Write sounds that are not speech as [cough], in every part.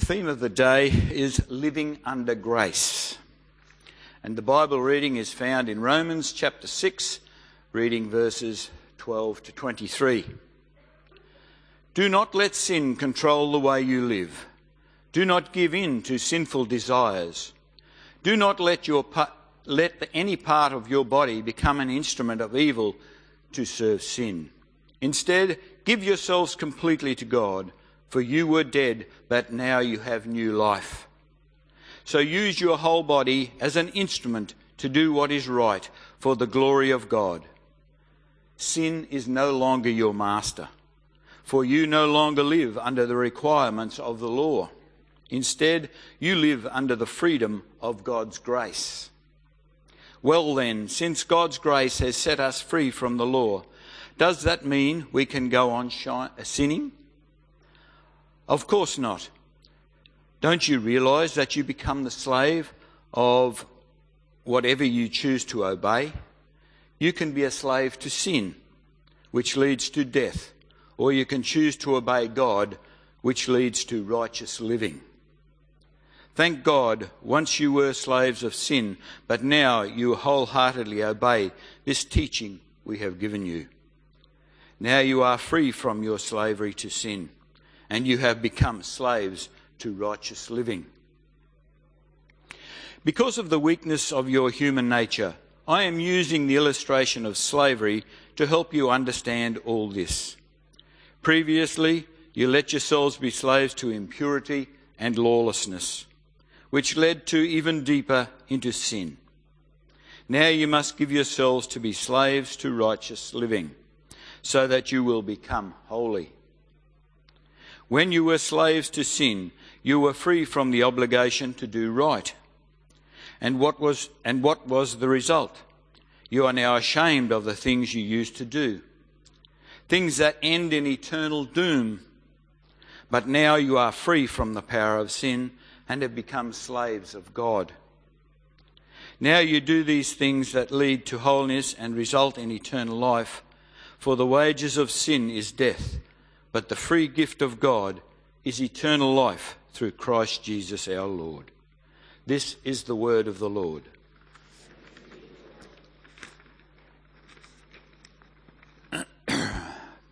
The theme of the day is living under grace. And the Bible reading is found in Romans chapter 6, reading verses 12 to 23. Do not let sin control the way you live. Do not give in to sinful desires. Do not let, your, let any part of your body become an instrument of evil to serve sin. Instead, give yourselves completely to God, for you were dead, but now you have new life. So use your whole body as an instrument to do what is right for the glory of God. Sin is no longer your master, for you no longer live under the requirements of the law. Instead, you live under the freedom of God's grace. Well, then, since God's grace has set us free from the law, does that mean we can go on sinning? Of course not. Don't you realize that you become the slave of whatever you choose to obey? You can be a slave to sin, which leads to death, or you can choose to obey God, which leads to righteous living. Thank God, once you were slaves of sin, but now you wholeheartedly obey this teaching we have given you. Now you are free from your slavery to sin, and you have become slaves to righteous living. Because of the weakness of your human nature, I am using the illustration of slavery to help you understand all this. Previously, you let yourselves be slaves to impurity and lawlessness, which led to even deeper into sin. Now you must give yourselves to be slaves to righteous living so that you will become holy. When you were slaves to sin, you were free from the obligation to do right. And what was, and what was the result? You are now ashamed of the things you used to do. Things that end in eternal doom. But now you are free from the power of sin and have become slaves of God. Now you do these things that lead to holiness and result in eternal life for the wages of sin is death, but the free gift of God is eternal life through Christ Jesus our Lord. This is the word of the Lord. [clears throat]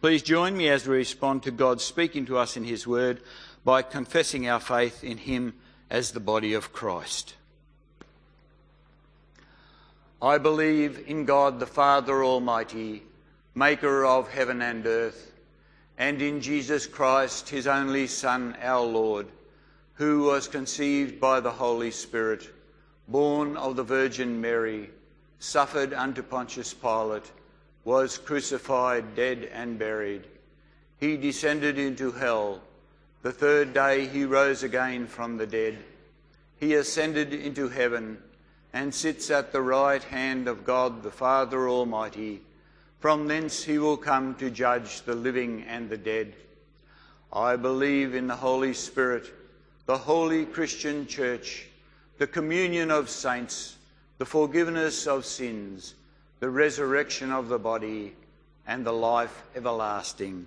Please join me as we respond to God speaking to us in His Word by confessing our faith in Him as the body of Christ. I believe in God the Father Almighty maker of heaven and earth, and in Jesus Christ, his only Son, our Lord, who was conceived by the Holy Spirit, born of the Virgin Mary, suffered unto Pontius Pilate, was crucified, dead, and buried. He descended into hell. The third day he rose again from the dead. He ascended into heaven and sits at the right hand of God the Father Almighty. From thence he will come to judge the living and the dead. I believe in the Holy Spirit, the holy Christian Church, the communion of saints, the forgiveness of sins, the resurrection of the body, and the life everlasting.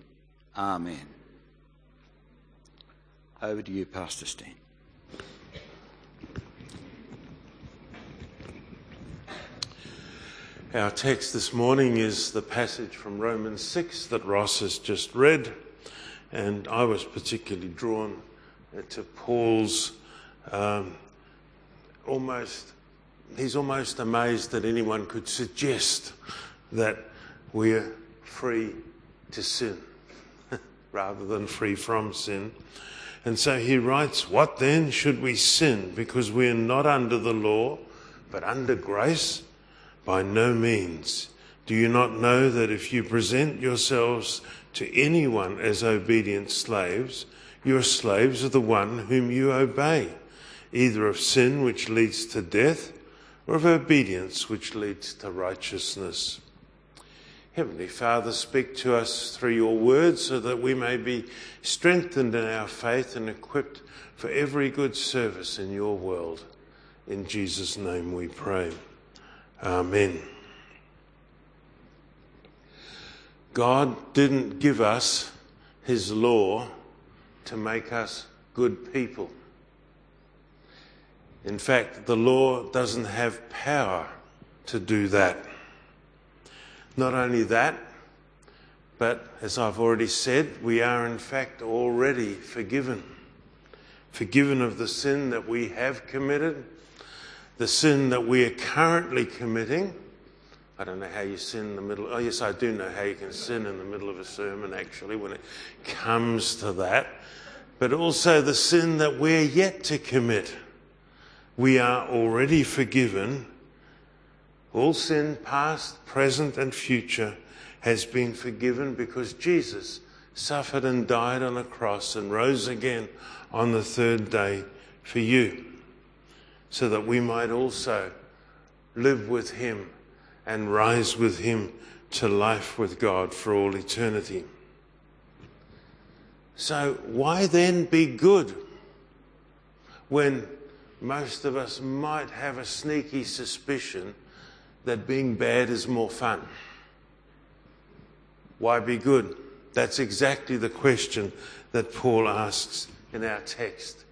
Amen. Over to you, Pastor Steen. Our text this morning is the passage from Romans 6 that Ross has just read, and I was particularly drawn to Paul's um, almost, he's almost amazed that anyone could suggest that we're free to sin [laughs] rather than free from sin. And so he writes, What then should we sin? Because we are not under the law, but under grace? By no means. Do you not know that if you present yourselves to anyone as obedient slaves, you are slaves of the one whom you obey, either of sin which leads to death or of obedience which leads to righteousness? Heavenly Father, speak to us through your word so that we may be strengthened in our faith and equipped for every good service in your world. In Jesus' name we pray. Amen. God didn't give us his law to make us good people. In fact, the law doesn't have power to do that. Not only that, but as I've already said, we are in fact already forgiven. Forgiven of the sin that we have committed, the sin that we are currently committing. I don't know how you sin in the middle. Oh, yes, I do know how you can sin in the middle of a sermon, actually, when it comes to that. But also the sin that we're yet to commit. We are already forgiven. All sin, past, present, and future, has been forgiven because Jesus suffered and died on a cross and rose again on the third day for you, so that we might also live with him and rise with him to life with God for all eternity. So, why then be good when most of us might have a sneaky suspicion that being bad is more fun? Why be good? That's exactly the question that Paul asks in our text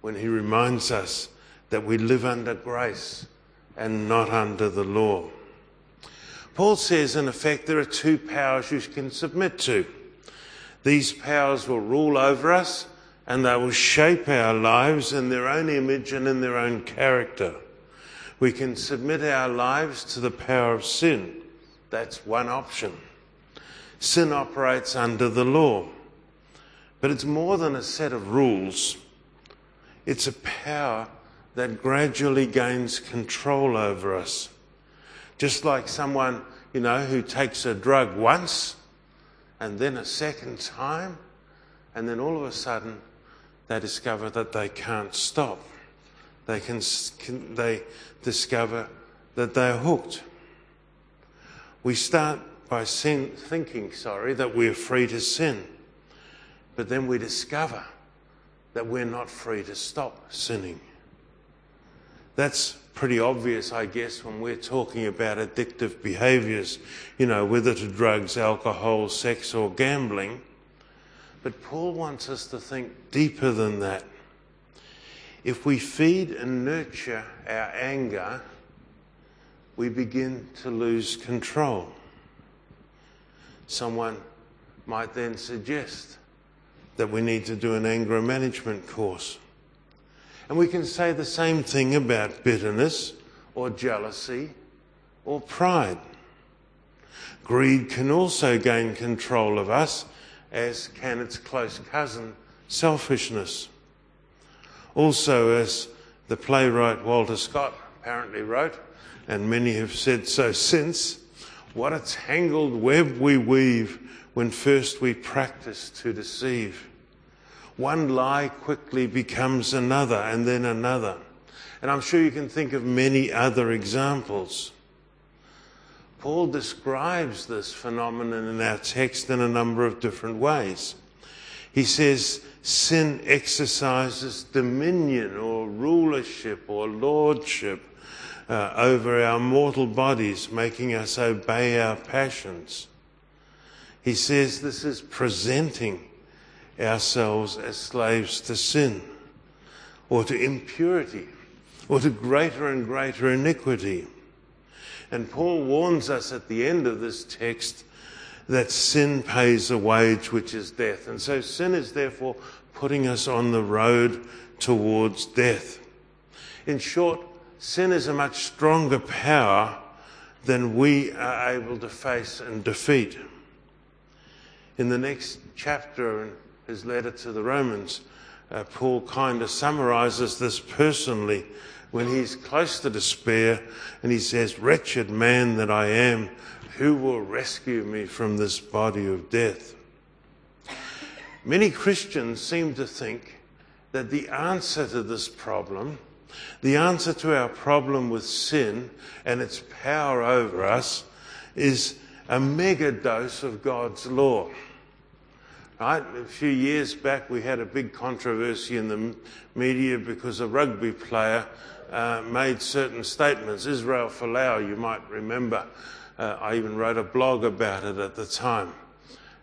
when he reminds us that we live under grace and not under the law. Paul says, in effect, there are two powers you can submit to. These powers will rule over us and they will shape our lives in their own image and in their own character. We can submit our lives to the power of sin. That's one option. Sin operates under the law. But it's more than a set of rules, it's a power that gradually gains control over us. Just like someone, you know, who takes a drug once and then a second time, and then all of a sudden they discover that they can't stop. They, can, they discover that they're hooked. We start by sin, thinking, sorry, that we're free to sin. But then we discover that we're not free to stop sinning. That's pretty obvious, I guess, when we're talking about addictive behaviors, you know, whether to drugs, alcohol, sex, or gambling. But Paul wants us to think deeper than that. If we feed and nurture our anger, we begin to lose control. Someone might then suggest that we need to do an anger management course. And we can say the same thing about bitterness or jealousy or pride. Greed can also gain control of us, as can its close cousin, selfishness. Also, as the playwright Walter Scott apparently wrote, and many have said so since, what a tangled web we weave when first we practice to deceive. One lie quickly becomes another and then another. And I'm sure you can think of many other examples. Paul describes this phenomenon in our text in a number of different ways. He says sin exercises dominion or rulership or lordship uh, over our mortal bodies, making us obey our passions. He says this is presenting ourselves as slaves to sin or to impurity or to greater and greater iniquity. And Paul warns us at the end of this text that sin pays a wage which is death. And so sin is therefore putting us on the road towards death. In short, sin is a much stronger power than we are able to face and defeat. In the next chapter his letter to the Romans, uh, Paul kind of summarizes this personally when he's close to despair and he says, Wretched man that I am, who will rescue me from this body of death? Many Christians seem to think that the answer to this problem the answer to our problem with sin and its power over us is a mega dose of God's law. Right? A few years back, we had a big controversy in the media because a rugby player uh, made certain statements. Israel Folau, you might remember. Uh, I even wrote a blog about it at the time,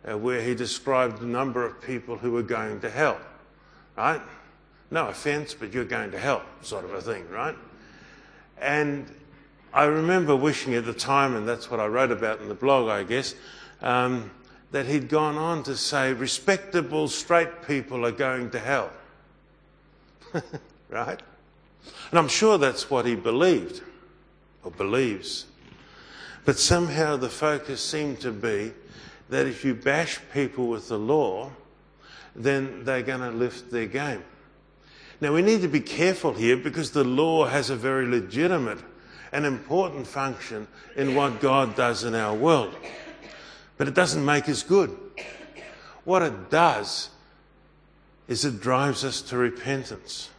uh, where he described a number of people who were going to hell. Right? No offense, but you're going to hell, sort of a thing, right? And I remember wishing at the time, and that's what I wrote about in the blog, I guess, um, that he'd gone on to say, respectable straight people are going to hell. [laughs] right? And I'm sure that's what he believed, or believes. But somehow the focus seemed to be that if you bash people with the law, then they're going to lift their game. Now we need to be careful here because the law has a very legitimate and important function in what God does in our world. But it doesn't make us good. What it does is it drives us to repentance.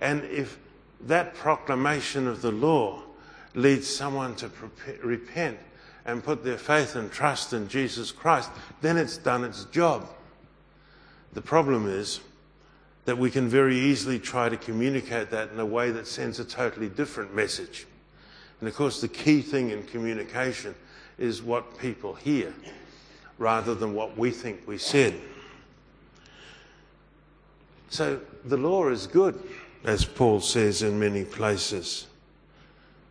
And if that proclamation of the law leads someone to repent and put their faith and trust in Jesus Christ, then it's done its job. The problem is that we can very easily try to communicate that in a way that sends a totally different message. And of course, the key thing in communication is what people hear rather than what we think we said. So the law is good, as Paul says in many places.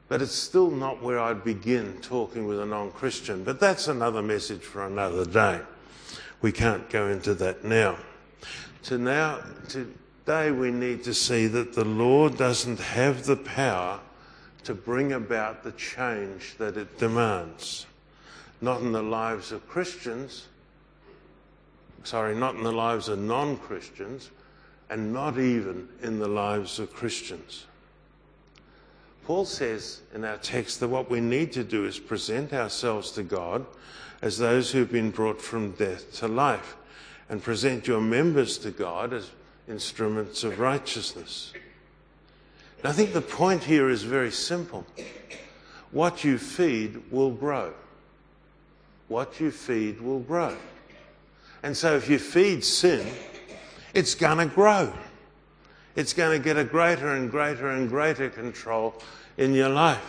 But it's still not where I'd begin talking with a non Christian. But that's another message for another day. We can't go into that now. To now, today we need to see that the law doesn't have the power to bring about the change that it demands. Not in the lives of Christians, sorry, not in the lives of non Christians, and not even in the lives of Christians. Paul says in our text that what we need to do is present ourselves to God as those who've been brought from death to life, and present your members to God as instruments of righteousness. And I think the point here is very simple. What you feed will grow. What you feed will grow. And so if you feed sin, it's going to grow. It's going to get a greater and greater and greater control in your life.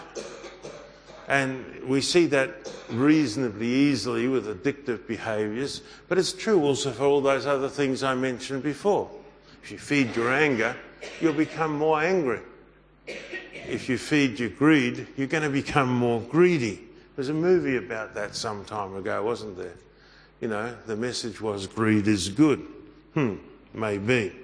And we see that reasonably easily with addictive behaviors, but it's true also for all those other things I mentioned before. If you feed your anger, you'll become more angry. If you feed your greed, you're going to become more greedy. There's a movie about that some time ago, wasn't there? You know, the message was greed is good. Hmm, maybe.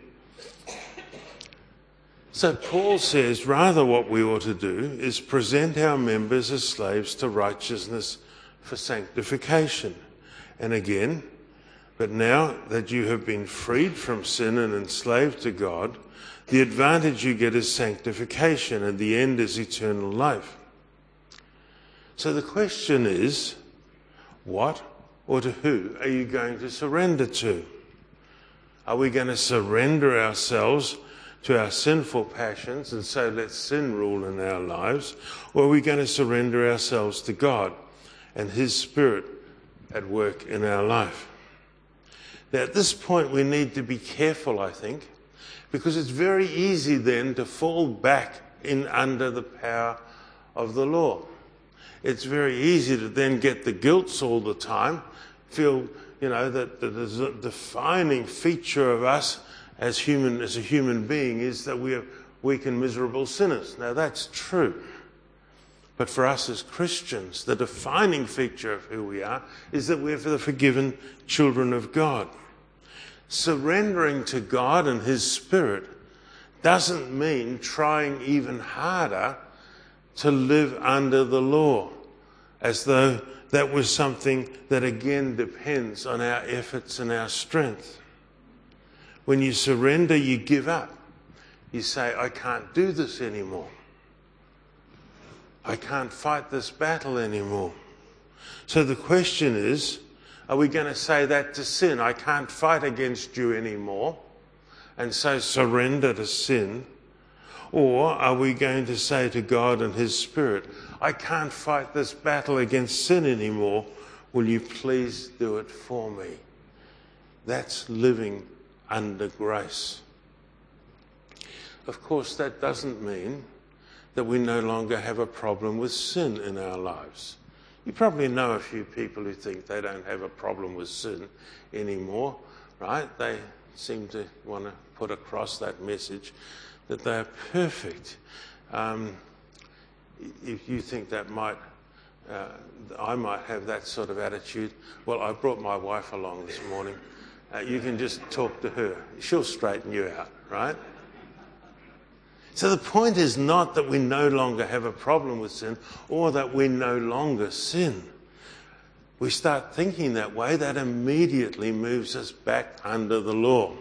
So Paul says rather what we ought to do is present our members as slaves to righteousness for sanctification. And again, but now that you have been freed from sin and enslaved to God, the advantage you get is sanctification and the end is eternal life. So the question is, what or to who are you going to surrender to? Are we going to surrender ourselves to our sinful passions and say, let sin rule in our lives? Or are we going to surrender ourselves to God and His Spirit at work in our life? Now, at this point, we need to be careful, I think, because it's very easy then to fall back in under the power of the law. It's very easy to then get the guilt all the time, feel, you know, that the defining feature of us as human as a human being is that we are weak and miserable sinners. Now that's true. But for us as Christians, the defining feature of who we are is that we're the forgiven children of God. Surrendering to God and His Spirit doesn't mean trying even harder to live under the law, as though that was something that again depends on our efforts and our strength. When you surrender, you give up. You say, I can't do this anymore. I can't fight this battle anymore. So the question is, are we going to say that to sin? I can't fight against you anymore. And so surrender to sin. Or are we going to say to God and His Spirit, I can't fight this battle against sin anymore. Will you please do it for me? That's living under grace. Of course, that doesn't mean that we no longer have a problem with sin in our lives. You probably know a few people who think they don't have a problem with sin anymore, right? They seem to want to put across that message that they are perfect. Um, if you think that might, uh, I might have that sort of attitude, well, I brought my wife along this morning. Uh, you can just talk to her. She'll straighten you out, right? So the point is not that we no longer have a problem with sin or that we no longer sin. We start thinking that way, that immediately moves us back under the law.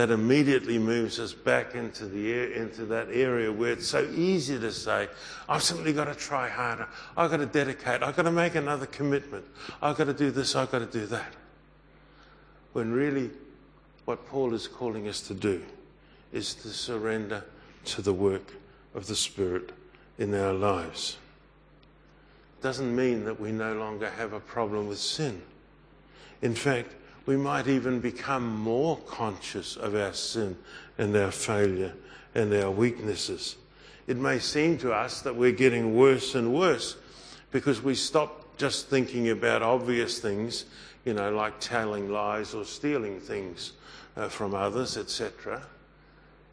That immediately moves us back into, the, into that area where it's so easy to say, I've simply got to try harder. I've got to dedicate. I've got to make another commitment. I've got to do this. I've got to do that. When really, what Paul is calling us to do is to surrender to the work of the Spirit in our lives. Doesn't mean that we no longer have a problem with sin. In fact, we might even become more conscious of our sin and our failure and our weaknesses. It may seem to us that we're getting worse and worse because we stop just thinking about obvious things, you know, like telling lies or stealing things uh, from others, etc.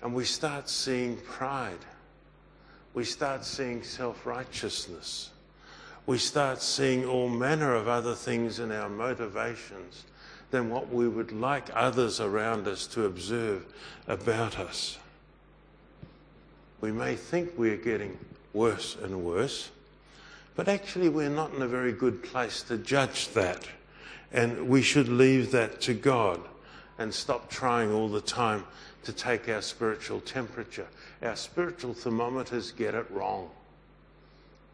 And we start seeing pride. We start seeing self righteousness. We start seeing all manner of other things in our motivations than what we would like others around us to observe about us. We may think we're getting worse and worse, but actually we're not in a very good place to judge that. And we should leave that to God and stop trying all the time to take our spiritual temperature. Our spiritual thermometers get it wrong.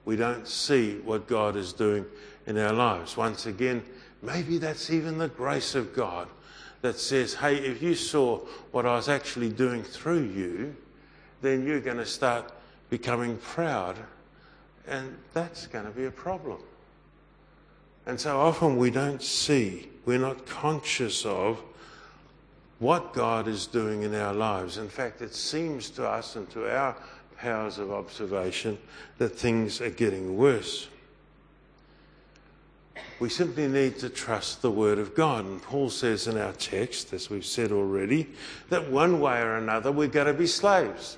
We don't see what God is doing in our lives. Once again, maybe that's even the grace of God that says, hey, if you saw what I was actually doing through you, then you're going to start becoming proud, and that's going to be a problem. And so often we don't see, we're not conscious of what God is doing in our lives. In fact, it seems to us and to our powers of observation that things are getting worse. We simply need to trust the Word of God. And Paul says in our text, as we've said already, that one way or another we're going to be slaves.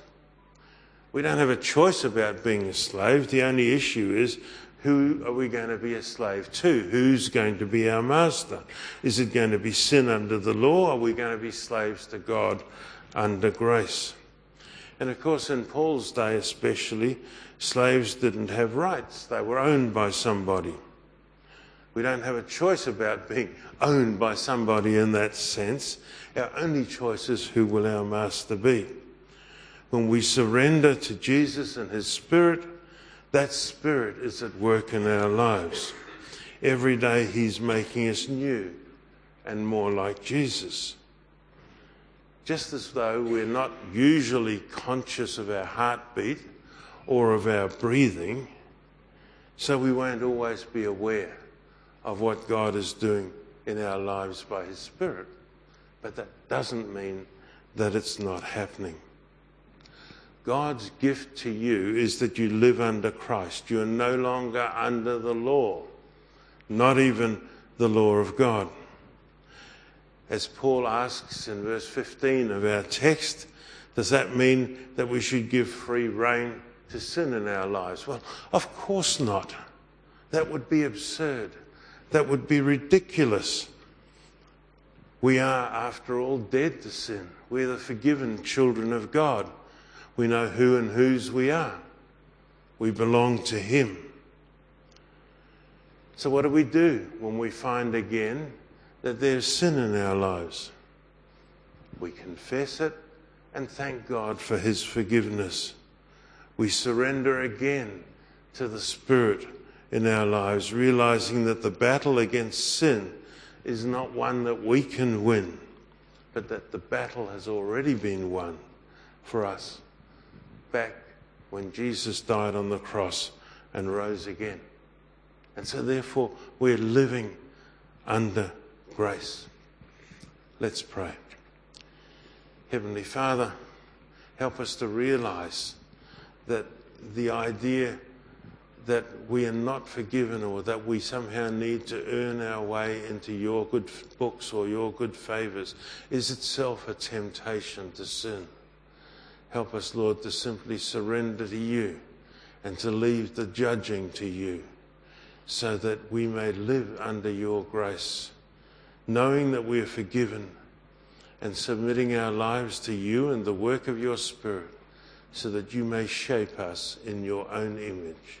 We don't have a choice about being a slave. The only issue is who are we going to be a slave to? Who's going to be our master? Is it going to be sin under the law? Are we going to be slaves to God under grace? And of course, in Paul's day especially, slaves didn't have rights. They were owned by somebody. We don't have a choice about being owned by somebody in that sense. Our only choice is who will our master be. When we surrender to Jesus and his Spirit, that Spirit is at work in our lives. Every day He's making us new and more like Jesus. Just as though we're not usually conscious of our heartbeat or of our breathing, so we won't always be aware of what God is doing in our lives by His Spirit. But that doesn't mean that it's not happening. God's gift to you is that you live under Christ. You are no longer under the law, not even the law of God. As Paul asks in verse 15 of our text, does that mean that we should give free rein to sin in our lives? Well, of course not. That would be absurd. That would be ridiculous. We are, after all, dead to sin. We're the forgiven children of God. We know who and whose we are. We belong to Him. So, what do we do when we find again that there's sin in our lives? We confess it and thank God for His forgiveness. We surrender again to the Spirit in our lives, realizing that the battle against sin is not one that we can win, but that the battle has already been won for us back when Jesus died on the cross and rose again. And so, therefore, we're living under grace. Let's pray. Heavenly Father, help us to realize that the idea that we are not forgiven or that we somehow need to earn our way into your good books or your good favors is itself a temptation to sin. Help us, Lord, to simply surrender to you and to leave the judging to you so that we may live under your grace, knowing that we are forgiven and submitting our lives to you and the work of your Spirit so that you may shape us in your own image.